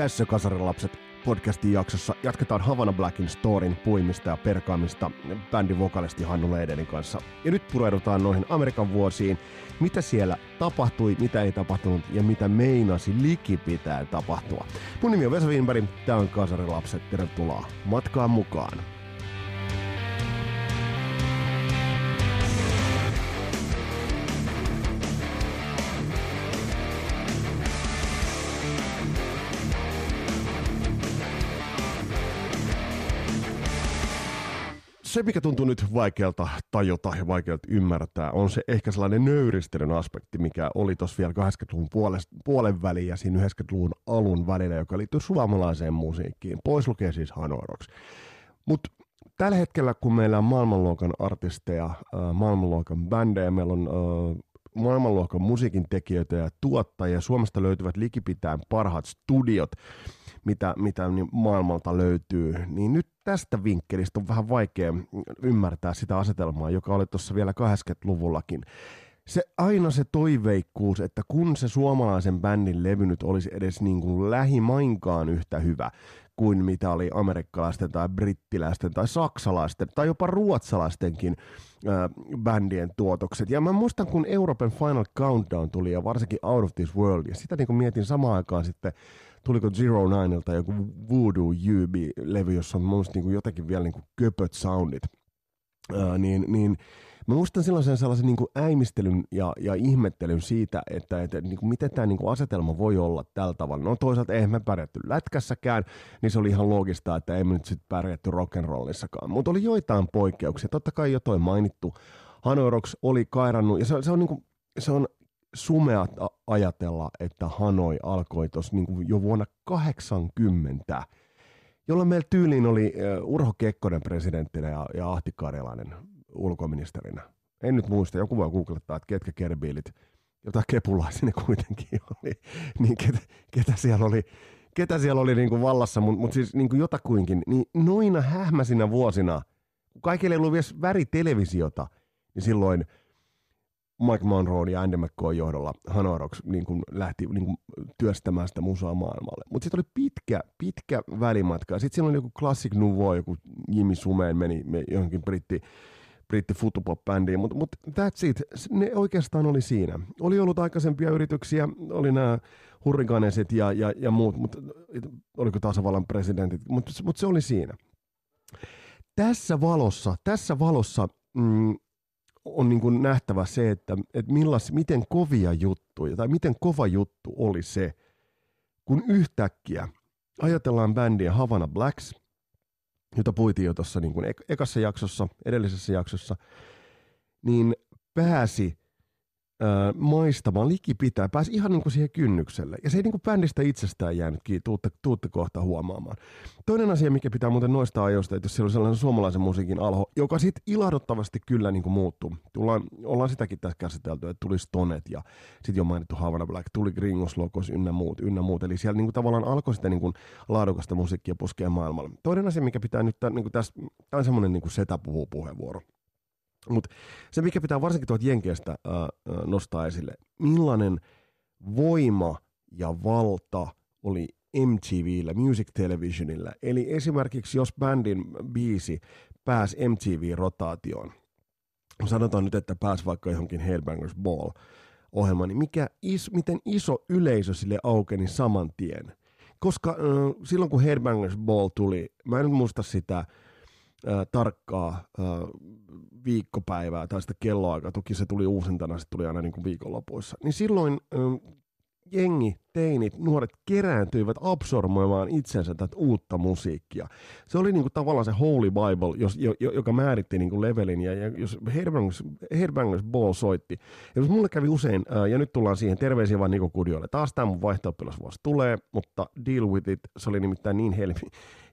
Tässä Kasarilapset podcastin jaksossa jatketaan Havana Blackin storin puimista ja perkaamista bändin vokalisti Hannu Leidenin kanssa. Ja nyt pureudutaan noihin Amerikan vuosiin, mitä siellä tapahtui, mitä ei tapahtunut ja mitä meinasi liki pitää tapahtua. Mun nimi on Vesa Wienberg, tää on Kasarilapset, tervetuloa matkaan mukaan. Se, mikä tuntuu nyt vaikealta tajuta ja vaikealta ymmärtää, on se ehkä sellainen nöyristelyn aspekti, mikä oli tuossa vielä 80-luvun puolen väliin ja siinä 90-luvun alun välillä, joka liittyy suomalaiseen musiikkiin. Pois lukee siis Hanoroks. Mutta tällä hetkellä, kun meillä on maailmanluokan artisteja, äh, maailmanluokan bändejä, meillä on äh, maailmanluokan musiikin tekijöitä ja tuottajia, Suomesta löytyvät likipitään parhaat studiot, mitä, mitä niin maailmalta löytyy, niin nyt tästä vinkkelistä on vähän vaikea ymmärtää sitä asetelmaa, joka oli tuossa vielä 80-luvullakin. Se aina se toiveikkuus, että kun se suomalaisen bändin levy nyt olisi edes niin kuin lähimainkaan yhtä hyvä kuin mitä oli amerikkalaisten tai brittiläisten tai saksalaisten tai jopa ruotsalaistenkin äh, bändien tuotokset. Ja mä muistan, kun Euroopan Final Countdown tuli ja varsinkin Out of This World, ja sitä niin kuin mietin samaan aikaan sitten tuliko Zero Nineilta joku Voodoo UB-levy, jossa on mun niin kuin jotenkin vielä niin kuin köpöt soundit. Ää, niin, niin mä muistan sellaisen niin kuin äimistelyn ja, ja ihmettelyn siitä, että, että niin miten tämä niin kuin asetelma voi olla tällä tavalla. No toisaalta eihän me pärjätty lätkässäkään, niin se oli ihan logista, että emme nyt sitten pärjätty rock'n'rollissakaan. Mutta oli joitain poikkeuksia. Totta kai jo toi mainittu Hanorox oli kairannut, ja se, se on, niin kuin, se on sumeat ajatella, että Hanoi alkoi tuossa niin jo vuonna 80, jolloin meillä tyyliin oli Urho Kekkonen presidenttinä ja, ja Ahti Karjalainen ulkoministerinä. En nyt muista, joku voi googlettaa, että ketkä kerbiilit, jota kepulaisia ne kuitenkin oli, niin ketä, ketä siellä oli, ketä siellä oli niin kuin vallassa, mutta mut siis niin kuin jotakuinkin, niin noina hähmäsinä vuosina, kun kaikille ei ollut vielä värittelevisiota, niin silloin – Mike Monroe ja Andy McCoy johdolla Hanorox niin kuin lähti niin kuin työstämään sitä musaa maailmalle. Mutta sitten oli pitkä, pitkä välimatka. Sitten siellä oli joku Classic Nouveau, joku Jimmy Sumeen meni johonkin britti, britti futupop-bändiin, mutta mut that's it. Ne oikeastaan oli siinä. Oli ollut aikaisempia yrityksiä, oli nämä hurrikanesit ja, ja, ja muut, mutta oliko tasavallan presidentit, mutta mut se oli siinä. Tässä valossa, tässä valossa mm, on niin kuin nähtävä se, että, että millas, miten kovia juttuja tai miten kova juttu oli se, kun yhtäkkiä ajatellaan bändiä Havana Blacks, jota puitiin jo tuossa niin ekassa jaksossa, edellisessä jaksossa, niin pääsi maistamaan likipitää, pääsi ihan niin kuin siihen kynnykselle. Ja se ei niin kuin bändistä itsestään jäänyt kiinni, tuutte, tuutte kohta huomaamaan. Toinen asia, mikä pitää muuten noista ajoista, että jos siellä on sellainen suomalaisen musiikin alho, joka sitten ilahduttavasti kyllä niin kuin muuttuu. Tullaan, ollaan sitäkin tässä käsitelty, että tuli Stonet ja sitten jo mainittu Havana Black, tuli Gringos Locos ynnä muut, ynnä muut. Eli siellä niin kuin tavallaan alkoi sitä niin kuin laadukasta musiikkia puskea maailmalle. Toinen asia, mikä pitää nyt, niin kuin tässä, tämä on semmoinen niin kuin setä puhuu puheenvuoro. Mutta se, mikä pitää varsinkin tuolta Jenkeistä ää, nostaa esille, millainen voima ja valta oli MTVllä, Music Televisionilla. Eli esimerkiksi jos bändin biisi pääsi MTV-rotaatioon, sanotaan nyt, että pääsi vaikka johonkin Headbangers Ball ohjelmaan, niin mikä is, miten iso yleisö sille aukeni saman tien. Koska äh, silloin kun Headbangers Ball tuli, mä en muista sitä, tarkkaa viikkopäivää tai sitä kelloaikaa, toki se tuli uusintana, se tuli aina niin kuin viikonlopuissa, niin silloin jengi, teinit, nuoret kerääntyivät absormoimaan itsensä tätä uutta musiikkia. Se oli niin kuin tavallaan se Holy Bible, jos, jo, joka määritti niin kuin levelin, ja, ja jos Headbangers, Headbangers Ball soitti, ja jos mulle kävi usein, ää, ja nyt tullaan siihen, terveisiä vaan Niko Kudiolle, taas tämä mun vaihto tulee, mutta deal with it, se oli nimittäin niin helmi,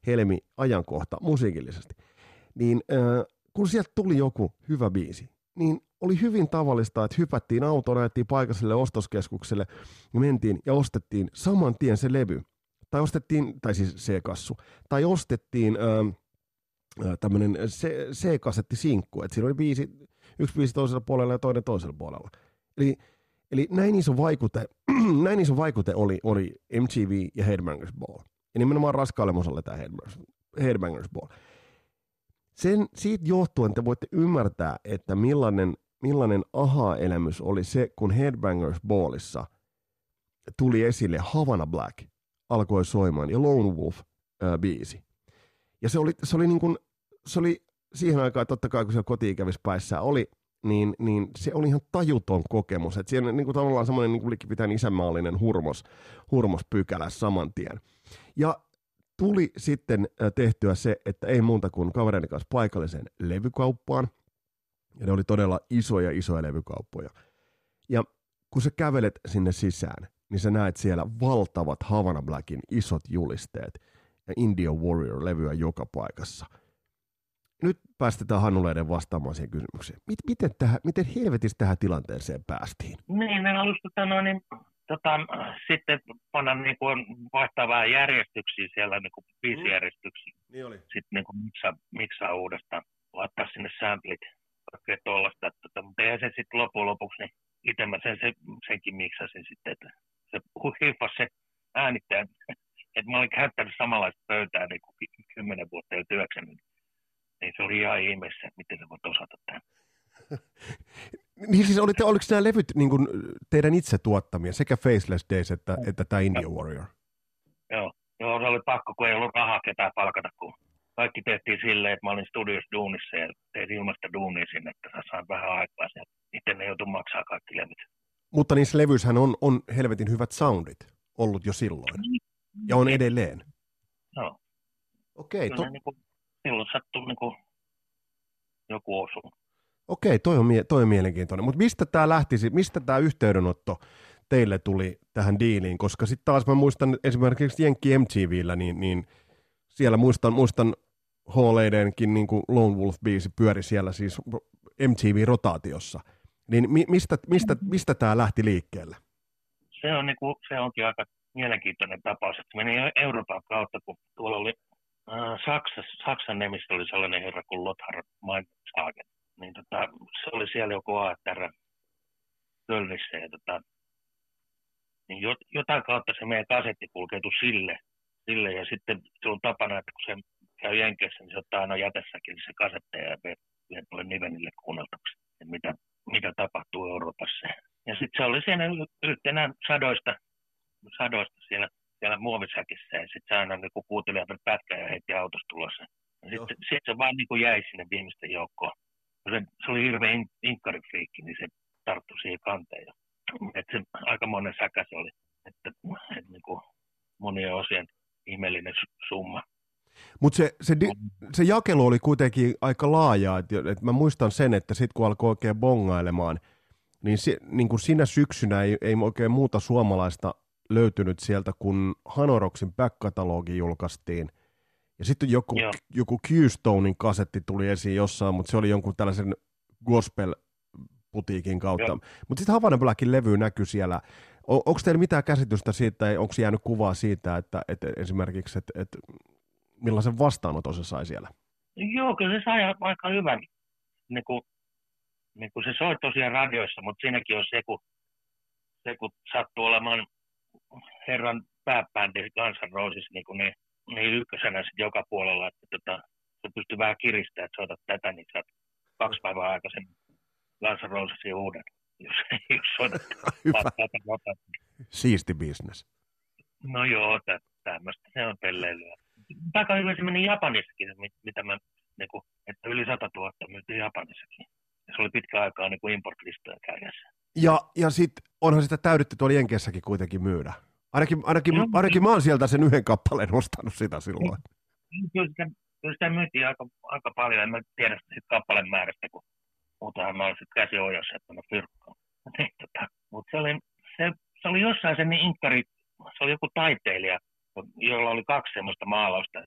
helmi ajankohta musiikillisesti niin äh, kun sieltä tuli joku hyvä biisi, niin oli hyvin tavallista, että hypättiin autoon, ajettiin paikalliselle ostoskeskukselle ja mentiin ja ostettiin saman tien se levy. Tai ostettiin, tai siis C-kassu, tai ostettiin äh, tämmöinen C-kasetti sinkku, että siinä oli biisi, yksi biisi toisella puolella ja toinen toisella puolella. Eli Eli näin iso vaikute, näin iso vaikute oli, oli MTV ja Headbangers Ball. Ja nimenomaan raskaalle osalle tämä Headbangers, Headbangers Ball. Sen, siitä johtuen te voitte ymmärtää, että millainen, millainen aha-elämys oli se, kun Headbangers Ballissa tuli esille Havana Black alkoi soimaan ja Lone Wolf ää, biisi. Ja se oli, se oli niin kuin, se oli siihen aikaan, totta kai kun siellä koti-ikävissä oli, niin, niin se oli ihan tajuton kokemus. Että siellä niin kuin tavallaan semmoinen niin kuin pitää isänmaallinen hurmos, hurmospykälä saman tien. Ja tuli sitten tehtyä se, että ei muuta kuin kavereiden kanssa paikalliseen levykauppaan. Ja ne oli todella isoja, isoja levykauppoja. Ja kun sä kävelet sinne sisään, niin sä näet siellä valtavat Havana Blackin isot julisteet ja India Warrior-levyä joka paikassa. Nyt päästetään Hannuleiden vastaamaan siihen kysymykseen. Miten, tähän, miten helvetissä tähän tilanteeseen päästiin? Niin, ne halusivat tota, no, niin, tota, sitten panna niin kuin, vaihtaa vähän järjestyksiä siellä, niin kuin biisijärjestyksiä. Mm. Niin oli. Sitten niin kuin, miksaa, miksaa uudestaan, laittaa sinne samplit, kaikkea tuollaista. Tota, mutta eihän se sitten loppujen lopuksi, niin itse mä sen, sen, senkin miksasin sitten, että se hiippasi se äänittäjä, että mä olin käyttänyt samanlaista pöytää niin kuin kymmenen vuotta jo työkseni. Niin se oli ihan ihmeessä, että miten sä voit osata tämän. niin siis olitte, oliko nämä levyt niin kuin teidän itse tuottamia, sekä Faceless Days että, no. että tämä India Warrior? Joo. Joo, se oli pakko, kun ei ollut rahaa ketään palkata, kun kaikki tehtiin silleen, että mä olin studios duunissa ja tein ilmasta duunia sinne, että sä saat vähän aikaa sen. Itse ne joutuu maksaa kaikki levyt. Mutta niissä levyissähän on, on helvetin hyvät soundit ollut jo silloin. Ja on edelleen. Joo. Okei. Okay, to... niin kuin, silloin sattuu niin kuin joku osu. Okei, toi on, toi on mielenkiintoinen. Mutta mistä tämä lähtisi, mistä tämä yhteydenotto teille tuli tähän diiliin? Koska sitten taas mä muistan esimerkiksi Jenkki MTVllä, niin, niin siellä muistan, muistan Halleidenkin niin kuin Lone Wolf-biisi pyöri siellä siis MTV-rotaatiossa – niin mi- mistä, mistä, mistä tämä lähti liikkeelle? Se, on niin kuin, se onkin aika mielenkiintoinen tapaus, että meni Euroopan kautta, kun tuolla oli äh, Saksassa, Saksan nemissä oli sellainen herra kuin Lothar Meinhagen. Niin tota, se oli siellä joku ATR Kölnissä ja tota, niin jotain kautta se meidän kasetti kulkeutui sille, sille ja sitten se on tapana, että kun se käy Jenkeissä, niin se ottaa aina jätessäkin se kasetteja ja vie tuolle Nivenille kuunneltaksi, että mitä mitä tapahtuu Euroopassa. Ja sitten se oli siinä yhtenä sadoista, sadoista siellä, siellä muovisäkissä ja sitten se aina niin kuunteli pätkä ja heitti autosta tulossa. Ja sitten sit se vaan niin kuin jäi sinne viimeisten joukkoon. Se, se oli hirveän in, inkarifriikki, niin se tarttui siihen kanteen. Että se aika monen säkä se oli. Että, että niin kuin monien osien ihmeellinen summa. Mutta se, se, se jakelu oli kuitenkin aika laaja, että et mä muistan sen, että sitten kun alkoi oikein bongailemaan, niin, si, niin kuin sinä syksynä ei, ei oikein muuta suomalaista löytynyt sieltä, kun Hanoroksin back-katalogi julkaistiin. Ja sitten joku, joku Q-Stonein kasetti tuli esiin jossain, mutta se oli jonkun tällaisen gospel-putiikin kautta. Mutta sitten Havana Blackin levy näkyy siellä. O, onko teillä mitään käsitystä siitä, tai onko jäänyt kuvaa siitä, että, että esimerkiksi, että, että millaisen vastaanoton se sai siellä? Joo, kyllä se sai aika hyvän. Niin kuin, niin kuin se soi tosiaan radioissa, mutta siinäkin on se, kun, se, kun sattuu olemaan herran pääbändi Guns N' Roses niin, kuin niin, niin ykkösenä sitten joka puolella, että tota, se pystyy vähän kiristämään, että soitat tätä, niin saat kaksi päivää aikaisemmin Guns N' Rosesin uuden, jos, jos soitat tätä. Siisti bisnes. No joo, tämmöistä se on pelleilyä aika hyvin se meni Japanissakin, mitä mä, niin kuin, että yli 100 000 myytiin Japanissakin. Ja se oli pitkä aikaa niin kuin import-listojen kärjessä. Ja, ja sitten onhan sitä täydetty tuolla Jenkeissäkin kuitenkin myydä. Ainakin, ainakin, no, ainakin mä oon sieltä sen yhden kappaleen ostanut sitä silloin. Kyllä sitä, kyllä sitä myytiin aika, aika paljon, en mä tiedä sitä kappaleen määrästä, kun muutahan mä olin sitten käsi ojassa, että mä fyrkkaan. Niin, tota, Mutta se oli, se, se oli jossain se niin inkkari, se oli joku taiteilija, jolla oli kaksi semmoista maalausta,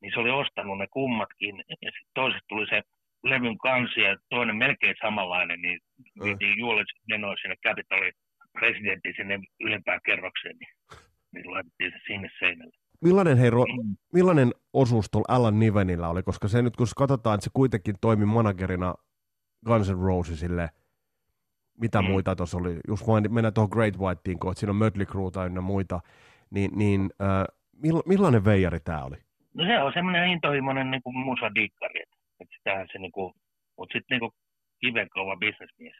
niin se oli ostanut ne kummatkin, ja sitten toiset tuli se levyn kansi, ja toinen melkein samanlainen, niin vietiin juolet menoa sinne Capitolin presidentin sinne ylempään kerrokseen, niin, niin laitettiin se sinne seinälle. Millainen, hei, mm. millainen osuus tuolla Alan Nivenillä oli, koska se nyt kun katsotaan, että se kuitenkin toimi managerina Guns N' Rosesille, mitä mm. muita tuossa oli, just mennään tuohon Great Whiteen, kun siinä on Mötley Crewta ynnä muita, niin, niin äh, mill, millainen veijari tämä oli? No se on semmoinen intohimoinen niin kuin musadikkari, että sitähän se niin kuin, mutta sitten niin kivenkova bisnesmies.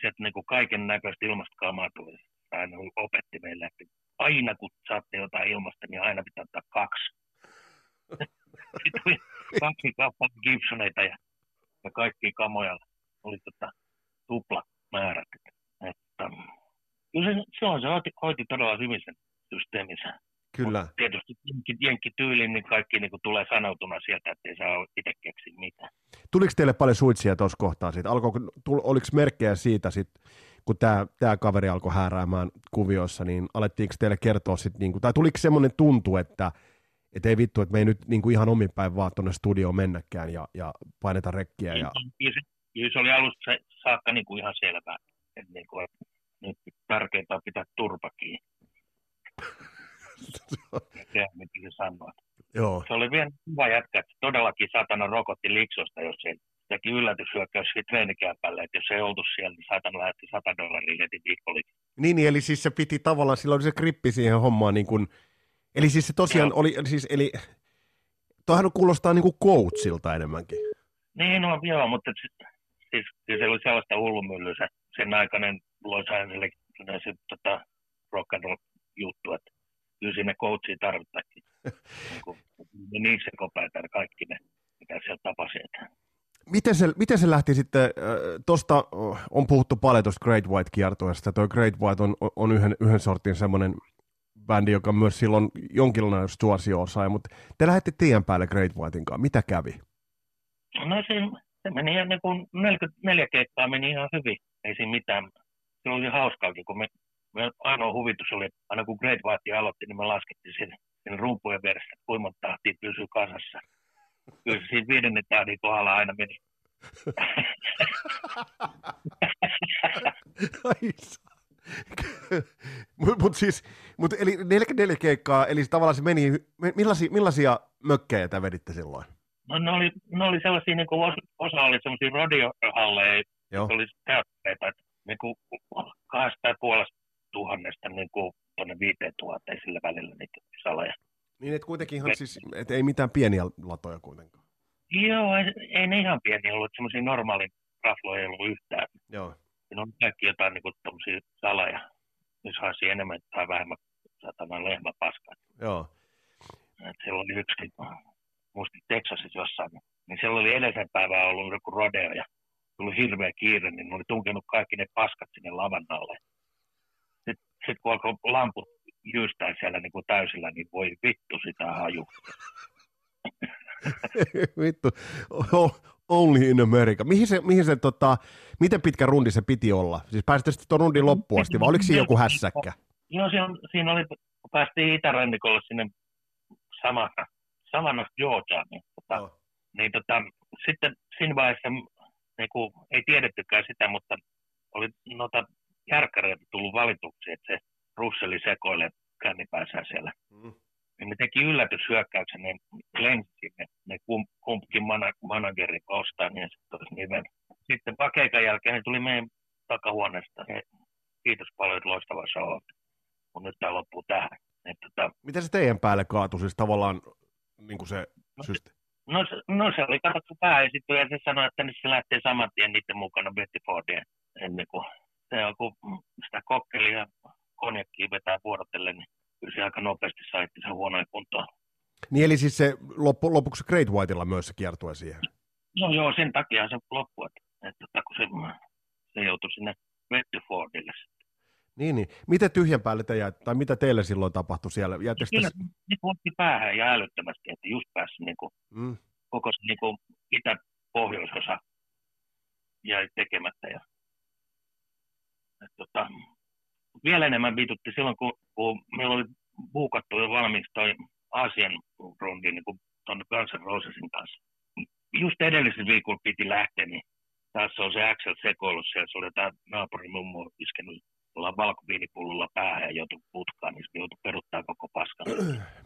Sieltä niin kuin kaiken näköistä ilmastokamaa tuli. Aina opetti meille, että aina kun saatte jotain ilmasta, niin aina pitää ottaa kaksi. Sitten tuli kaksi Gibsoneita ja, ja kaikki kamoja oli tota, tupla määrät. Että, kyllä se, se on, se hoiti, hoiti todella hyvin sen systeeminsä. Kyllä. Mut tietysti jenkkityyliin, niin kaikki niin tulee sanoutuna sieltä, ettei saa itse keksiä mitään. Tuliko teille paljon suitsia tuossa kohtaa siitä? Alkoiko, oliko merkkejä siitä sit, kun tämä kaveri alkoi hääräämään kuvioissa, niin alettiinko teille kertoa sitten, niin tai tuliko semmoinen tuntu, että et ei vittu, että me ei nyt niin kuin ihan omin päin vaan tuonne studioon mennäkään ja, ja paineta rekkiä. Ja... Kyllä se oli alusta saakka niin kuin ihan selvää, että, niin kuin, että nyt tärkeintä on pitää turpa kiinni. Se, mitä se. Joo. Se oli vielä hyvä jätkä, että todellakin satana rokotti liksosta, jos se teki yllätyshyökkäys treenikämpälle, että jos ei oltu siellä, niin satana lähetti 100 dollaria heti viikkoliksi. Niin, niin, eli siis se piti tavallaan, silloin se grippi siihen hommaan niin kuin, eli siis se tosiaan joo. oli, siis eli, toihan kuulostaa niin kuin coachilta enemmänkin. Niin, no joo, mutta siis kyllä se oli sellaista hullumyllyä se, sen aikainen Los Angeles se tota, rock and roll juttu, että kyllä sinne coachia tarvittakin. niin, niin se kopeita kaikki ne, mitä siellä tapasi. Miten se, miten se lähti sitten, äh, tuosta on puhuttu paljon tuosta Great White-kiertueesta, tuo Great White on, on yhden, yhden sortin semmoinen bändi, joka myös silloin jonkinlainen suosio sai, mutta te lähdette tien päälle Great Whitein kanssa. Mitä kävi? No se, se meni ihan niin kuin 44 keikkaa meni ihan hyvin, ei siinä mitään. Se oli hauskaakin, kun me me ainoa huvitus oli, että aina kun Great White aloitti, niin me laskettiin sen, sen rumpujen veressä, että kuinka monta tahtia pysyy kasassa. Kyllä se siinä viidennen tahdin kohdalla aina meni. Mutta mut siis, mut eli 44 keikkaa, eli tavallaan se meni, millaisia, millaisia mökkejä te veditte silloin? No ne oli, ne oli sellaisia, niin kuin osa oli sellaisia radiohalleja, oli teattereita, että niin kuin kahdesta ja puolesta tuhannesta niin kuin tuonne viiteen tuhanteen sillä välillä niitä saleja. Niin, että kuitenkin ihan siis, et ei mitään pieniä latoja kuitenkaan. Joo, ei, ei ne ihan pieniä ollut, semmoisia normaalin rafloja ei ollut yhtään. Joo. Siinä on kaikki jotain niin kuin saleja, jos haisi enemmän tai vähemmän satana lehmä paskaa. Joo. Et siellä oli yksi, muistin Texasissa jossain, niin siellä oli edellisen päivän ollut joku rodeo ja tuli hirveä kiire, niin ne oli tunkenut kaikki ne paskat sinne lavan alle sitten kun alkoi lamput jyystää siellä niin kuin täysillä, niin voi vittu sitä haju. vittu, only in America. Mihin se, mihin se tota, miten pitkä rundi se piti olla? Siis pääsitte sitten tuon rundin loppuun asti, vai oliko siinä joku hässäkkä? Joo, siinä, siinä oli, kun päästiin itärannikolle sinne samana, samana Georgiaan, niin, tota, oh. niin tota, sitten siinä vaiheessa niin kuin, ei tiedettykään sitä, mutta oli noita järkkäreitä tullut valituksi, että se Russeli sekoilee kännipäänsä siellä. Mm. Niin ne teki yllätyshyökkäyksen, ne lensi sinne, ne kumpikin mana- managerin ostaa, niin sitten olisi niven. Sitten pakeikan jälkeen ne tuli meidän takahuoneesta. He, kiitos paljon, että loistava show. Kun nyt tämä loppuu tähän. Et, tota, Miten se teidän päälle kaatui siis tavallaan niin kuin se no, systeemi? No, no, se oli katsottu pääesitty ja se sanoi, että se lähtee saman tien niiden mukana Betty Fordien ennen kuin se kun sitä kokkelia ja konjakkiä vetää vuorotellen, niin kyllä se aika nopeasti sai sen huonoin kuntoon. Niin eli siis se loppu, lopuksi Great Whiteilla myös se kiertue siihen? No joo, sen takia se loppui, että, että kun se, se joutui sinne Fordille Niin, niin. Miten tyhjän päälle te jäät, tai mitä teille silloin tapahtui siellä? Jättekö Kyllä, otti päähän ja älyttömästi, että just pääsi niin kuin, mm. koko se niin kuin itä-pohjoisosa jäi tekemättä ja et, tota, vielä enemmän vitutti silloin, kun, kun meillä oli buukattu jo valmiiksi toi Aasian rundi niin tuonne Guns N' Rosesin kanssa. Just edellisellä viikolla piti lähteä, niin tässä on se Axel sekoilu siellä, se oli jotain naapurin mummo ollaan valkoviinipullolla päähän ja joutui putkaan, niin sitten joutui peruttaa koko paskan.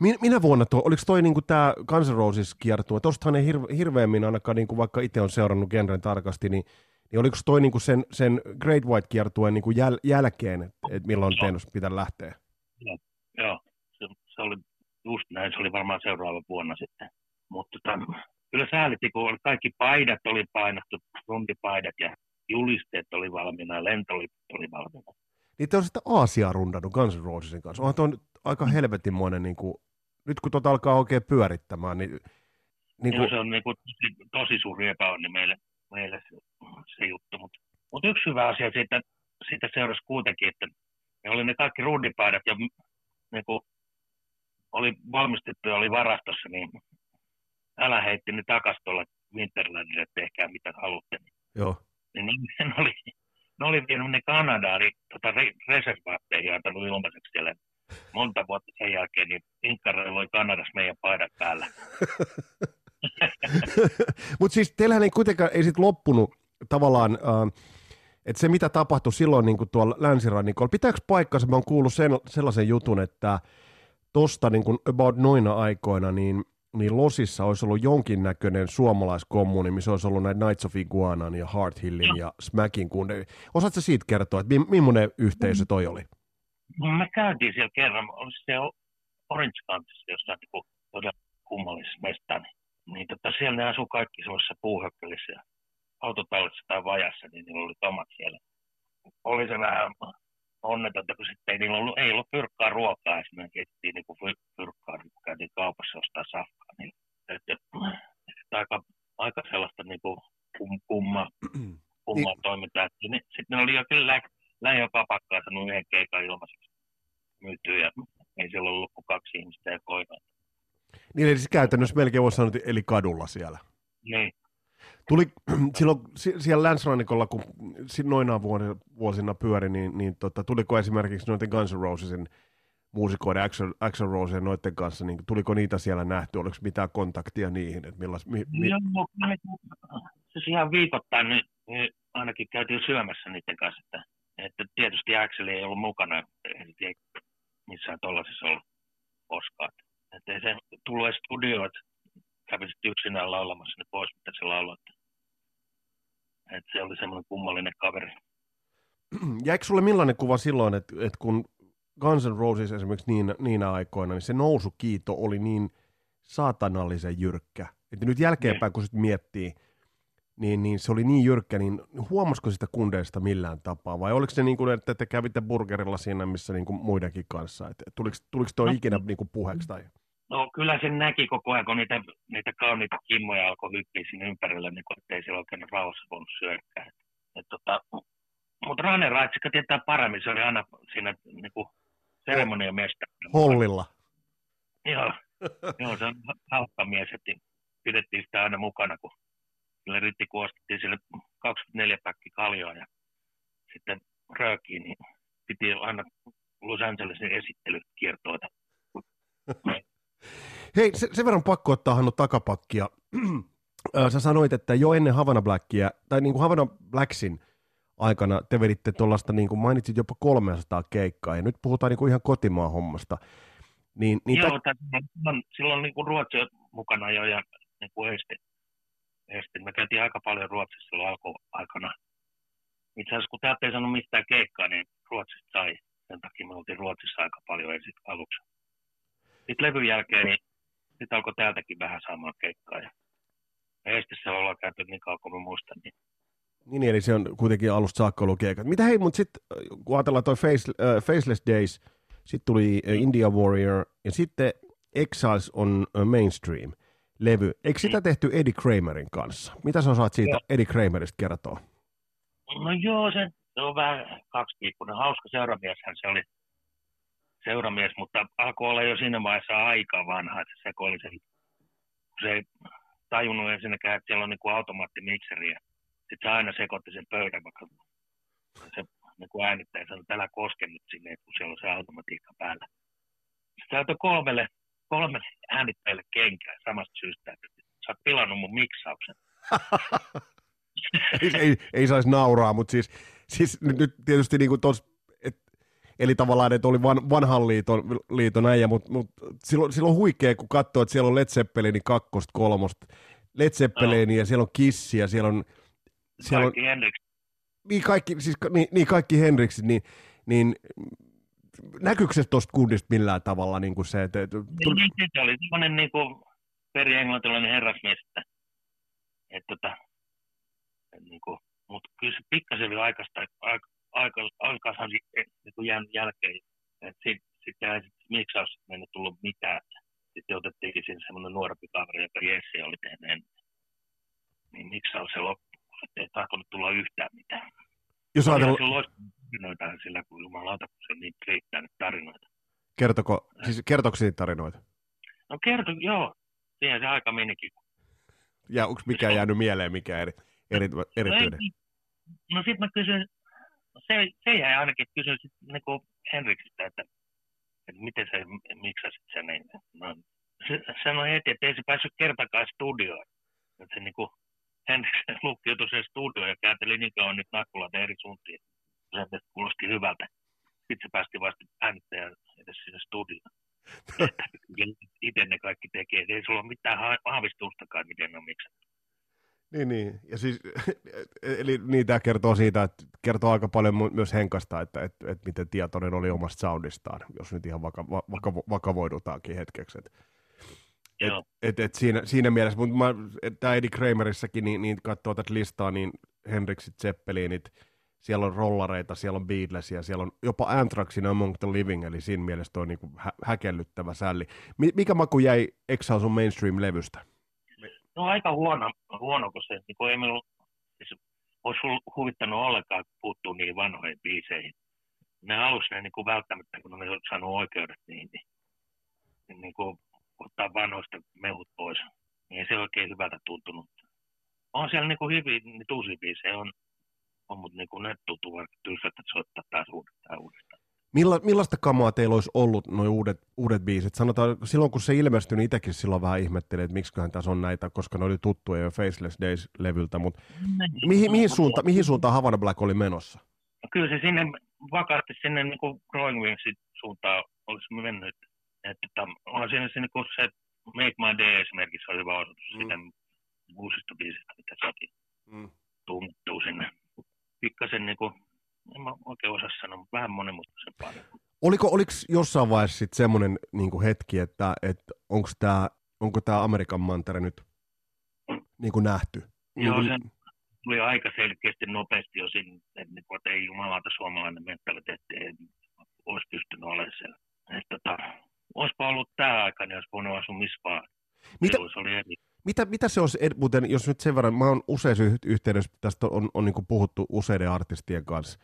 Minä vuonna tuo, oliko toi niinku tämä Guns N' Roses kiertue? Tuostahan ei hirve, hirveämmin ainakaan, niinku, vaikka itse on seurannut genren tarkasti, niin Niin oliko toi niinku sen, sen Great White-kiertueen niinku jäl, jälkeen, että milloin no. teidän pitää lähteä? Joo, joo. Se, se, oli just näin, se oli varmaan seuraava vuonna sitten. Mutta tota, kyllä säälitti, kun kaikki paidat oli painattu, rundipaidat ja julisteet oli valmiina, lentoliput oli valmiina. Niin te on sitten Aasiaa rundannut Guns N' Rosesin kanssa. Onhan tuo aika helvetinmoinen, niin kuin, nyt kun tuota alkaa oikein pyörittämään, niin... niin kuin... Joo, se on niin kuin, tosi, tosi suuri epäonni meille, meille se, juttu. Mutta mut yksi hyvä asia siitä, siitä seurasi kuitenkin, että ne oli ne kaikki rundipaidat ja niin kuin, oli valmistettu ja oli varastossa, niin älä heitti ne takaisin tuolle Winterlandille, että tehkää mitä haluatte. Joo. Niin, niin ne oli, ne oli vienyt ne Kanadaan niin, tota, reservaatteihin ja antanut ilmaiseksi siellä monta vuotta sen jälkeen, niin Inkkareilla oli Kanadassa meidän paidat päällä. Mutta siis teillähän ei kuitenkaan ei sit loppunut tavallaan, että se mitä tapahtui silloin niin tuolla länsirannikolla, pitääkö paikkansa, mä oon kuullut sen, sellaisen jutun, että tosta niin kuin about noina aikoina, niin niin Losissa olisi ollut jonkinnäköinen suomalaiskommuuni, missä olisi ollut näitä Knights of Iguanan ja Heart Hillin ja Smackin kunde. Osaatko siitä kertoa, että millainen yhteisö toi oli? No, me käytiin siellä kerran, oli se Orange Countyssa jossain niin todella kummallisessa mestani. Niin tota, siellä ne asuu kaikki semmoisessa puuhökkelissä autotallissa tai vajassa, niin niillä oli tomat siellä. Oli se vähän onnetonta, kun sitten ei niillä ollut, ei ollut pyrkkaa ruokaa, esimerkiksi etsittiin niin pyrkkaa, niin käytiin kaupassa ostaa safkaa, niin että, että aika, aika sellaista niin kuin kum, kumma, kummaa niin. toimintaa. Niin, sitten ne oli jo kyllä lä, lähiökapakkaa sanonut yhden keikan ilmaiseksi myytyä, ja ei siellä ollut kuin kaksi ihmistä ja koira. Niin eli siis käytännössä melkein voisi sanoa, eli kadulla siellä. Niin. Tuli silloin siellä länsirannikolla, kun noina vuosina pyöri, niin, niin tota, tuliko esimerkiksi noiden Guns N' Rosesin muusikoiden Axel, Rose ja noiden kanssa, niin tuliko niitä siellä nähty, oliko mitään kontaktia niihin? Että millas, mi, mi... Joo, siis ihan viikoittain niin, niin ainakin käytiin syömässä niiden kanssa, että, että tietysti Axel ei ollut mukana, ei missään tuollaisessa ollut koskaan. Että ei se tullut edes studioon, että kävi sitten yksinään laulamassa pois, mitä se lauloi. Että se oli semmoinen kummallinen kaveri. Jäikö sulle millainen kuva silloin, että, että kun Guns N' Roses esimerkiksi niin, niinä aikoina, niin se nousukiito oli niin saatanallisen jyrkkä. Että nyt jälkeenpäin, kun sitten miettii, niin, niin se oli niin jyrkkä, niin huomasiko sitä kundeista millään tapaa? Vai oliko se niin kuin, että te kävitte burgerilla siinä, missä niin kuin muidenkin kanssa? Et tuliko, tuliko tuo no, ikinä niin kuin puheeksi? Tai? No kyllä sen näki koko ajan, kun niitä, niitä kauniita kimmoja alkoi hyppiä sinne ympärille, niin ettei siellä oikein rauhassa voinut syökkää. Et, tota, mutta Rane Raitsikka tietää paremmin, se oli aina siinä niin kuin seremoniamesta. Hollilla. Joo, joo, se on hauska mies, että pidettiin sitä aina mukana, kun sille riitti, kun ostettiin sille 24 päkki kaljoa ja sitten röökiin, niin piti aina Los Angelesin esittelykiertoita. Hei, se, sen verran pakko ottaa Hannu takapakkia. Sä sanoit, että jo ennen Havana Blackia, tai niin kuin Havana Blacksin aikana te veditte tuollaista, niin kuin mainitsit jopa 300 keikkaa, ja nyt puhutaan niin kuin ihan kotimaan hommasta. Niin, niin Joo, tä... silloin, silloin niin kuin Ruotsi mukana jo, ja niin kuin Eesti. Eesti. Me käytiin aika paljon Ruotsissa silloin alkuaikana. Itse asiassa kun täältä ei sanonut mistään keikkaa, niin Ruotsista sai. Sen takia me oltiin Ruotsissa aika paljon ensin aluksi. Sitten levyn jälkeen, niin sitten alkoi täältäkin vähän saamaan keikkaa. Ja Eestissä ollaan käyty niin kauan kuin muistan. Niin... niin, eli se on kuitenkin alusta saakka ollut keikat. Mitä hei, mutta sitten kun ajatellaan toi Face, uh, Faceless Days, sitten tuli uh, India Warrior, ja sitten Exiles on uh, Mainstream levy. Eikö sitä mm. tehty Eddie Kramerin kanssa? Mitä sä osaat siitä joo. Eddie Kramerista kertoa? No joo, se, se on vähän kaksipiippunen. Hauska seuramieshän se oli seuramies, mutta alkoi olla jo siinä vaiheessa aika vanha, että se sekoili sen, kun se ei tajunnut ensinnäkään, että siellä on niin kuin automaattimikseri, ja sitten se aina sekoitti sen pöydän, vaikka se niin kuin äänittäjä sanoi, että älä koske nyt sinne, kun siellä on se automatiikka päällä. Sitten antoi kolmelle, kolmelle äänittäjälle kenkää samasta syystä, että sä oot pilannut mun miksauksen. ei, ei, ei saisi nauraa, mutta siis, siis nyt tietysti niin kuin tos, Eli tavallaan, että oli van, vanhan liiton, liiton äijä, mutta mut silloin, silloin huikea, kun katsoo, että siellä on Led Zeppelinin kakkosta, kolmosta, Led Zeppelin ja siellä on Kissi ja siellä on siellä kaikki on, Henriks. Niin kaikki, siis, niin, niin kaikki Henriksit, niin, niin näkyykö se tuosta kundista millään tavalla niin kuin se, että... Tuli... Niin, niin, se oli semmoinen niin kuin perienglantilainen herrasmies, että, että, että niin kuin, mutta kyllä se pikkasen vielä aikaista, aika, aika, aikaisemmin niin jäänyt jälkeen. Sitten sit, sit, miksi olisi mennyt tullut mitään. Sitten otettiinkin sinne semmoinen nuorempi kaveri, joka Jesse oli tehnyt Niin miksi olisi se loppu? Että ei tahtonut tulla yhtään mitään. Jos ajatellaan... Tarinoita sillä, kun jumalauta, kun se niin riittää nyt tarinoita. Kertoko, siis kertoiko siitä tarinoita? No kerto, joo. Siihen se aika menikin. Ja onko mikä jäänyt mieleen, mikä eri, eri, erityinen? No, no sitten mä kysyin, se, se jäi ainakin, että kysyin sitten niin Henriksistä, että, että miten se, miksi sä sitten sen niin, no, se sanoi heti, että ei se päässyt kertakaan studioon. Että se niin kuin, Henriks lukkiutui sen studioon ja käänteli niin kauan nyt nakkulat eri suuntiin. Se kuulosti hyvältä. Sitten se päästi vasta äänittäjän edes sinne studioon. Itse ne kaikki tekee. Ei sulla ole mitään haavistustakaan, miten ne on miksetty. Niin, niin. Ja siis, eli niin tämä kertoo siitä, että kertoo aika paljon myös Henkasta, että, että, että miten tietoinen oli omasta soundistaan, jos nyt ihan vaka, vaka, vakavoidutaankin hetkeksi. Että, et, et, et siinä, siinä mielessä, mutta tämä Eddie Kramerissakin, niin, niin katsoo tätä listaa, niin Henriksit, Zeppelinit, siellä on rollareita, siellä on Beatlesia, siellä on jopa Anthraxin Among the Living, eli siinä mielessä on niin hä- häkellyttävä sälli. Mikä maku jäi sun mainstream-levystä? No aika huono, huono kun se niin kun ei minulla, siis olisi huvittanut ollenkaan puuttua niihin vanhoihin biiseihin. Ne alussa ne niin kuin välttämättä, kun ne on saanut oikeudet niin, niin, niin, niin kuin ottaa vanhoista mehut pois. Niin se oikein hyvältä tuntunut. On siellä niin kuin hyviä, niitä uusia biisejä on, on mutta niin kuin ne tuntuu vaikka tylsältä, soittaa taas uudestaan uudestaan. Milla, millaista kamaa teillä olisi ollut nuo uudet, uudet biisit? Sanotaan, silloin kun se ilmestyi, niin itsekin silloin vähän ihmettelin, että miksiköhän tässä on näitä, koska ne oli tuttuja jo Faceless Days-levyltä, mutta niin. mihin, mihin, suunta, mihin suuntaan Havana Black oli menossa? No kyllä se sinne vakaasti sinne niin kuin Growing Wingsin suuntaan olisi mennyt. Että, että on siinä se, niin kuin se Make My Day esimerkiksi on hyvä osoitus mm. sitä uusista biisistä, mitä sekin mm. tuntuu sinne. Pikkasen niin kuin en mä oikein osaa sanoa, mutta vähän monimutkaisempaa. Oliko, oliko jossain vaiheessa sitten semmoinen niin hetki, että, että onko tämä onko tämä Amerikan mantere nyt niin kuin nähty? Joo, niin kuin... se tuli aika selkeästi nopeasti jo sinne, että, niin että ei jumalata suomalainen mentaliteetti ei olisi pystynyt olemaan siellä. Että, tota, olisipa ollut tämä aika, niin olisi voinut asua missä vaan. Mitä, se oli eri. Mitä, mitä se olisi, muuten, jos nyt sen verran, mä oon useissa yhteydessä, tästä on, on, on niin puhuttu useiden artistien kanssa,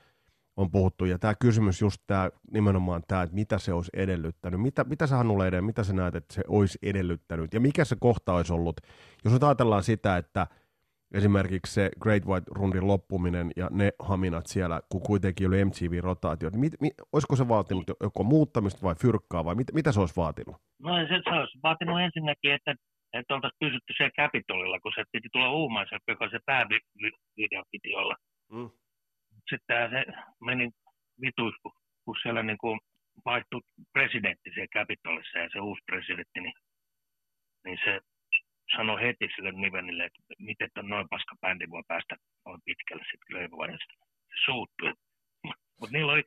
on puhuttu, ja tämä kysymys just tämä, nimenomaan tämä, että mitä se olisi edellyttänyt, mitä, mitä sä Hannu Leiden, mitä sä näet, että se olisi edellyttänyt, ja mikä se kohta olisi ollut, jos nyt ajatellaan sitä, että esimerkiksi se Great White-rundin loppuminen ja ne haminat siellä, kun kuitenkin oli MTV-rotaatio, niin mit, mit, olisiko se vaatinut joko muuttamista vai fyrkkaa, vai mit, mitä se olisi vaatinut? No se, se olisi vaatinut ensinnäkin, että että oltaisiin pysytty siellä Capitolilla, kun se piti tulla uumaisen, joka se päävideo piti olla. Mm. Sitten se meni vituus, kun siellä niin kuin vaihtui presidentti siellä Capitolissa ja se uusi presidentti, niin, niin se sanoi heti sille Nivenille, että miten on noin paska bändi voi päästä noin pitkälle sitten Playboyista. Se suuttui. Mutta niillä oli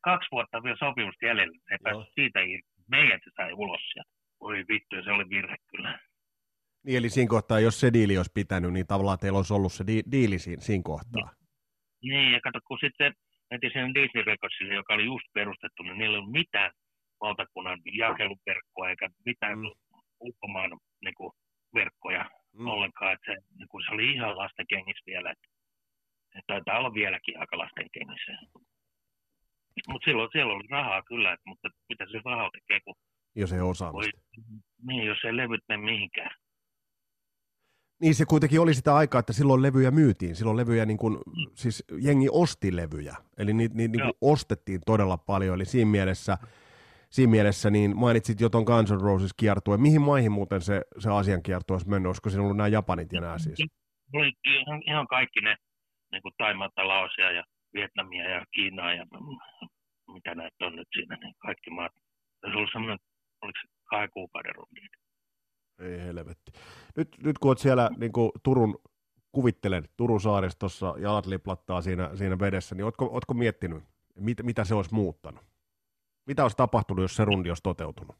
kaksi vuotta vielä sopimusta jäljellä. Se pääsi siitä irti. Meidän se sai ulos sieltä. Oi vittu, se oli virhe kyllä. Niin, eli siinä kohtaa, jos se diili olisi pitänyt, niin tavallaan teillä olisi ollut se di- diili siinä, siinä kohtaa. Niin, ja kato, kun sitten mentiin sen Disney Recordsille, joka oli just perustettu, niin niillä ei ollut mitään valtakunnan jakeluverkkoa eikä mitään mm. ulkomaan niin kuin, verkkoja mm. ollenkaan. Että se, niin kuin, se oli ihan lasten kengissä vielä. Että, että taitaa olla vieläkin aika lasten kengissä. Mutta silloin siellä oli rahaa kyllä, että, mutta mitä se rahaa tekee, kun... Jos ei osaamista. Voi, niin, jos ei levyt mene mihinkään. Niin se kuitenkin oli sitä aikaa, että silloin levyjä myytiin. Silloin levyjä, niin kuin, siis jengi osti levyjä. Eli niitä niitä niin ostettiin todella paljon. Eli siinä mielessä, siinä mielessä niin mainitsit jo tuon Guns N' Roses kiertue. Mihin maihin muuten se, se Asian kiertue olisi mennyt? Olisiko siinä ollut nämä Japanit ja nämä siis? Oli ihan, ihan kaikki ne, niin kuin Taimaata, Laosia ja Vietnamia ja Kiinaa ja mitä näitä on nyt siinä, niin kaikki maat. Se ollut semmoinen, oliko se kahden kuukauden rundi. Ei helvetti. Nyt, nyt kun olet siellä niin kuin Turun kuvittelen Turun saaristossa, jalat liplattaa siinä, siinä vedessä, niin ootko, ootko miettinyt, mit, mitä se olisi muuttanut? Mitä olisi tapahtunut, jos se rundi olisi toteutunut?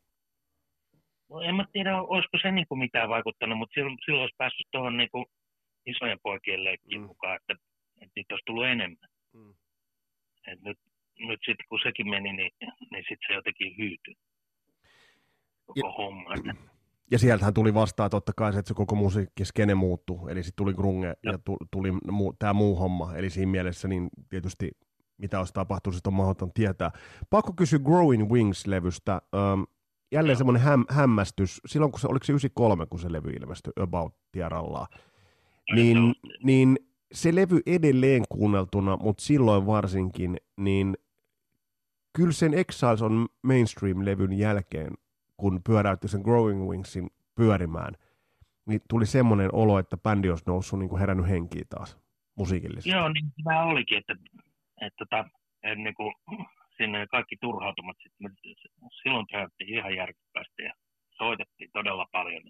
No, en mä tiedä, olisiko se niin kuin mitään vaikuttanut, mutta silloin, silloin olisi päässyt tuohon niin kuin isojen poikien leikkiin mm. mukaan, että, että niitä olisi tullut enemmän. Mm. Et nyt nyt sitten kun sekin meni, niin, niin sitten se jotenkin hyytyi koko ja, homma. Ja sieltähän tuli vastaan totta kai se, että se koko musiikkiskene muuttui, eli sitten tuli grunge ja, ja tuli mu, tämä muu homma, eli siinä mielessä niin tietysti mitä olisi tapahtunut, on mahdoton tietää. Pakko kysyä Growing Wings-levystä. Ähm, jälleen semmoinen häm, hämmästys. Silloin, kun se, oliko se 93, kun se levy ilmestyi? About Tierallaan, niin, niin se levy edelleen kuunneltuna, mutta silloin varsinkin, niin kyllä sen Exiles on mainstream-levyn jälkeen, kun pyöräytti sen Growing Wingsin pyörimään, niin tuli semmoinen olo, että bändi olisi noussut niin kuin herännyt henkiin taas musiikillisesti. Joo, niin tämä olikin, että, että, tota, että niin kuin, sinne kaikki turhautumat sitten, silloin käytettiin ihan järkyttävästi ja soitettiin todella paljon.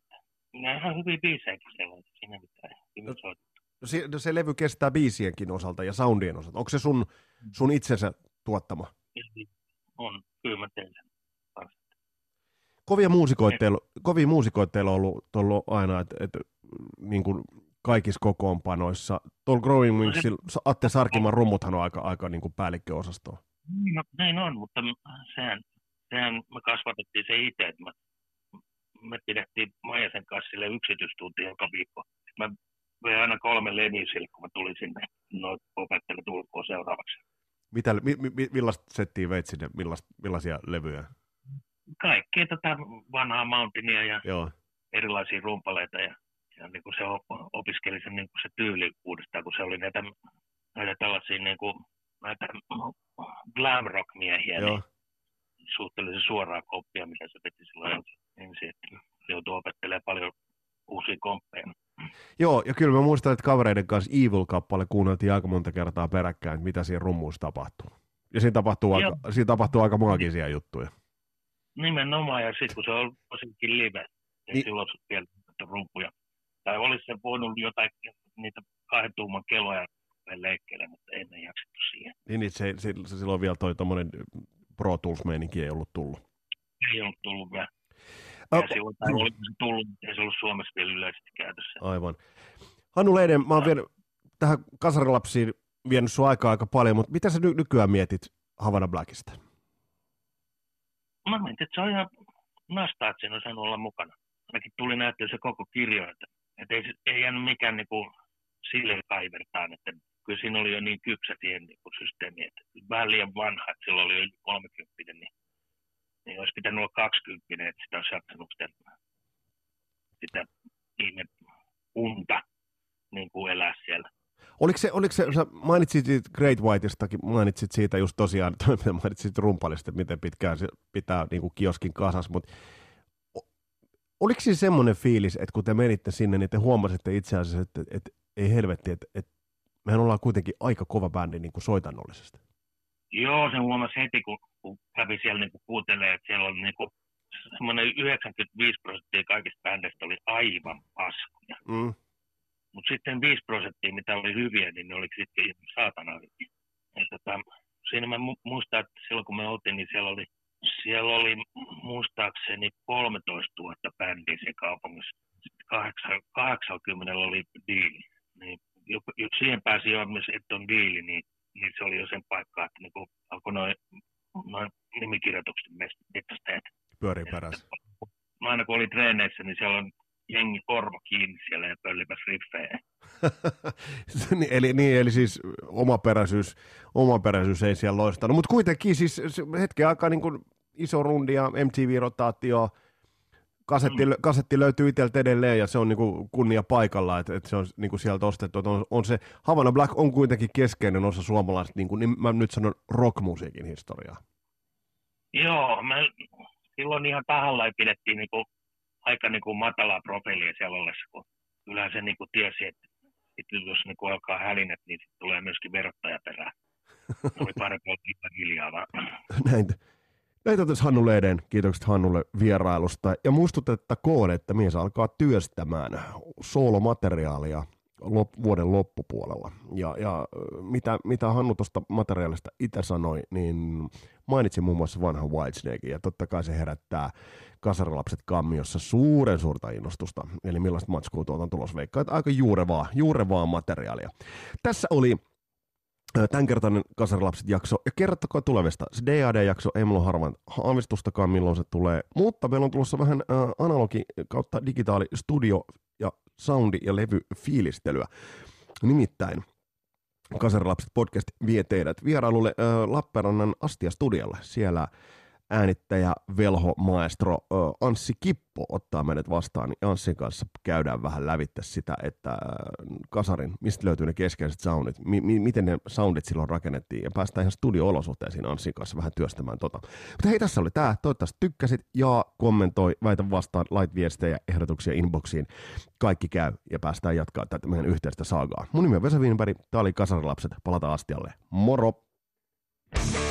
Nämä ihan hyviä biisejäkin siellä, siinä mitään hyvin no. No se, no se levy kestää biisienkin osalta ja soundien osalta. Onko se sun, sun itsensä tuottama? on, kyllä mä teen sen Kovia muusikoita teillä, kovia muusikoita teillä on ollut, ollut aina, että et, niin kuin kaikissa kokoonpanoissa. Tuolla Growing Wings, no Atte Sarkiman rummuthan on aika, aika niin kuin päällikköosastoa. No, näin on, mutta sehän, sehän me kasvatettiin se itse, että me, me pidettiin Maijasen kanssa sille yksityistunti joka viikko. Mä vein aina kolme levyä sille, kun mä tulin sinne, no opettelet ulkoa seuraavaksi. Mitä, mi, mi, millaista settiä veit sinne, millaista, millaisia levyjä? Kaikkea tätä vanhaa Mountinia ja Joo. erilaisia rumpaleita ja, ja niin kuin se opiskeli sen, niin kuin se tyyli uudestaan, kun se oli näitä, näitä tällaisia niin kuin, näitä glam rock miehiä, Joo. niin suhteellisen suoraa koppia, mitä se veti silloin ensin, että joutui opettelemaan paljon uusia komppeja. Joo, ja kyllä mä muistan, että kavereiden kanssa Evil-kappale kuunneltiin aika monta kertaa peräkkäin, mitä siinä rummuissa tapahtuu. Ja siinä tapahtuu, aika, siinä tapahtuu aika maagisia juttuja. Nimenomaan, ja sitten kun se on tosikin live, niin silloin vielä rumpuja. Tai olisi se voinut jotain niitä kahden tuuman keloja leikkeelle, mutta ennen jaksettu siihen. Niin, niin se, se, se silloin vielä toi tommonen Pro Tools-meininki ei ollut tullut. Ei ollut tullut vielä. Ja oh, silloin tai oli se tullut, ei se ollut Suomessa vielä yleisesti käytössä. Aivan. Hannu Leiden, mä oon vielä tähän kasarilapsiin vienyt sun aikaa aika paljon, mutta mitä sä ny- nykyään mietit Havana Blackista? Mä mietin, että se on ihan nastaa, että siinä on saanut olla mukana. Ainakin tuli näyttää se koko kirjo, että, että ei, ei jäänyt mikään niin kuin sille kaivertaan, että kyllä siinä oli jo niin kypsä tien niin kuin systeemi, että vähän liian vanha, että silloin oli jo 30, niin niin olisi pitänyt olla 20, että sitä olisi jaksanut sitä, sitä ihme unta niin kuin elää siellä. Oliko se, oliko se, sä mainitsit siitä Great Whiteistakin, mainitsit siitä just tosiaan, mainitsit rumpalista, miten pitkään se pitää niin kuin kioskin kasas, mutta oliko se semmoinen fiilis, että kun te menitte sinne, niin te huomasitte itse asiassa, että, että, että ei helvetti, että, että mehän ollaan kuitenkin aika kova bändi niin kuin soitannollisesti. Joo, se huomasi heti, kun, kun kävi siellä niin kuuntelee, että siellä on niin kuin, semmoinen 95 prosenttia kaikista bändeistä oli aivan paskoja. Mm. Mutta sitten 5 prosenttia, mitä oli hyviä, niin ne oli sitten saatana hyviä. Ja tota, siinä mä muistan, että silloin kun me oltiin, niin siellä oli, siellä oli muistaakseni 13 000 bändiä siellä kaupungissa. Sitten 80 oli diili. Niin, jos siihen pääsi jo, että on diili, niin niin se oli jo sen paikka, että niin alkoi noin noi nimikirjoitukset metsästäjät. Pyörii perässä. No aina kun oli treeneissä, niin siellä on jengi korva kiinni siellä ja pöllipäs riffejä. Niin, eli, niin, eli siis omaperäisyys, omaperäisyys ei siellä loistanut, mutta kuitenkin siis hetken aikaa niin kuin iso rundi ja MTV-rotaatio, kasetti, mm. kasetti löytyy itseltä edelleen ja se on niinku kunnia paikalla, että, että se on niinku sieltä ostettu. Että on, on se, Havana Black on kuitenkin keskeinen osa suomalaista, niinku, niin mä nyt sanon rockmusiikin historiaa. Joo, mä, silloin ihan tahalla pidettiin niinku, aika niinku matalaa profiilia siellä ollessa, kun kyllähän se niinku tiesi, että, että jos niinku alkaa hälinet, niin sitten tulee myöskin verottaja perään. Oli parempi olla hiljaa vaan. Näin, näitä tässä Hannu Leiden. Kiitokset Hannulle vierailusta. Ja muistutettakoon, että mies alkaa työstämään soolomateriaalia lop, vuoden loppupuolella. Ja, ja mitä, mitä Hannu tuosta materiaalista itse sanoi, niin mainitsi muun muassa vanhan Whitesnake, ja totta kai se herättää kasarilapset kammiossa suuren suurta innostusta. Eli millaista matskua tuolta on tulos veikkaa, aika juurevaa, juurevaa materiaalia. Tässä oli tämänkertainen Kasarilapset jakso, ja kertokaa tulevista. Se DAD-jakso ei mulla harvan aavistustakaan, milloin se tulee, mutta meillä on tulossa vähän äh, analogi kautta digitaali studio soundi ja levy fiilistelyä. Nimittäin Kasarilapset podcast vie teidät vierailulle äh, Lappeenrannan Astia-studiolle. Siellä äänittäjä, velho, maestro Anssi Kippo ottaa meidät vastaan, niin Anssin kanssa käydään vähän lävittä sitä, että kasarin, mistä löytyy ne keskeiset soundit, mi- mi- miten ne soundit silloin rakennettiin, ja päästään ihan studio-olosuhteisiin Anssin kanssa vähän työstämään tota. Mutta hei, tässä oli tämä. Toivottavasti tykkäsit ja kommentoi, väitä vastaan, lait viestejä, ehdotuksia inboxiin. Kaikki käy ja päästään jatkaa tätä meidän yhteistä saagaa. Mun nimi on Vesa Wienberg, tää oli Kasarilapset, palataan astialle. Moro! you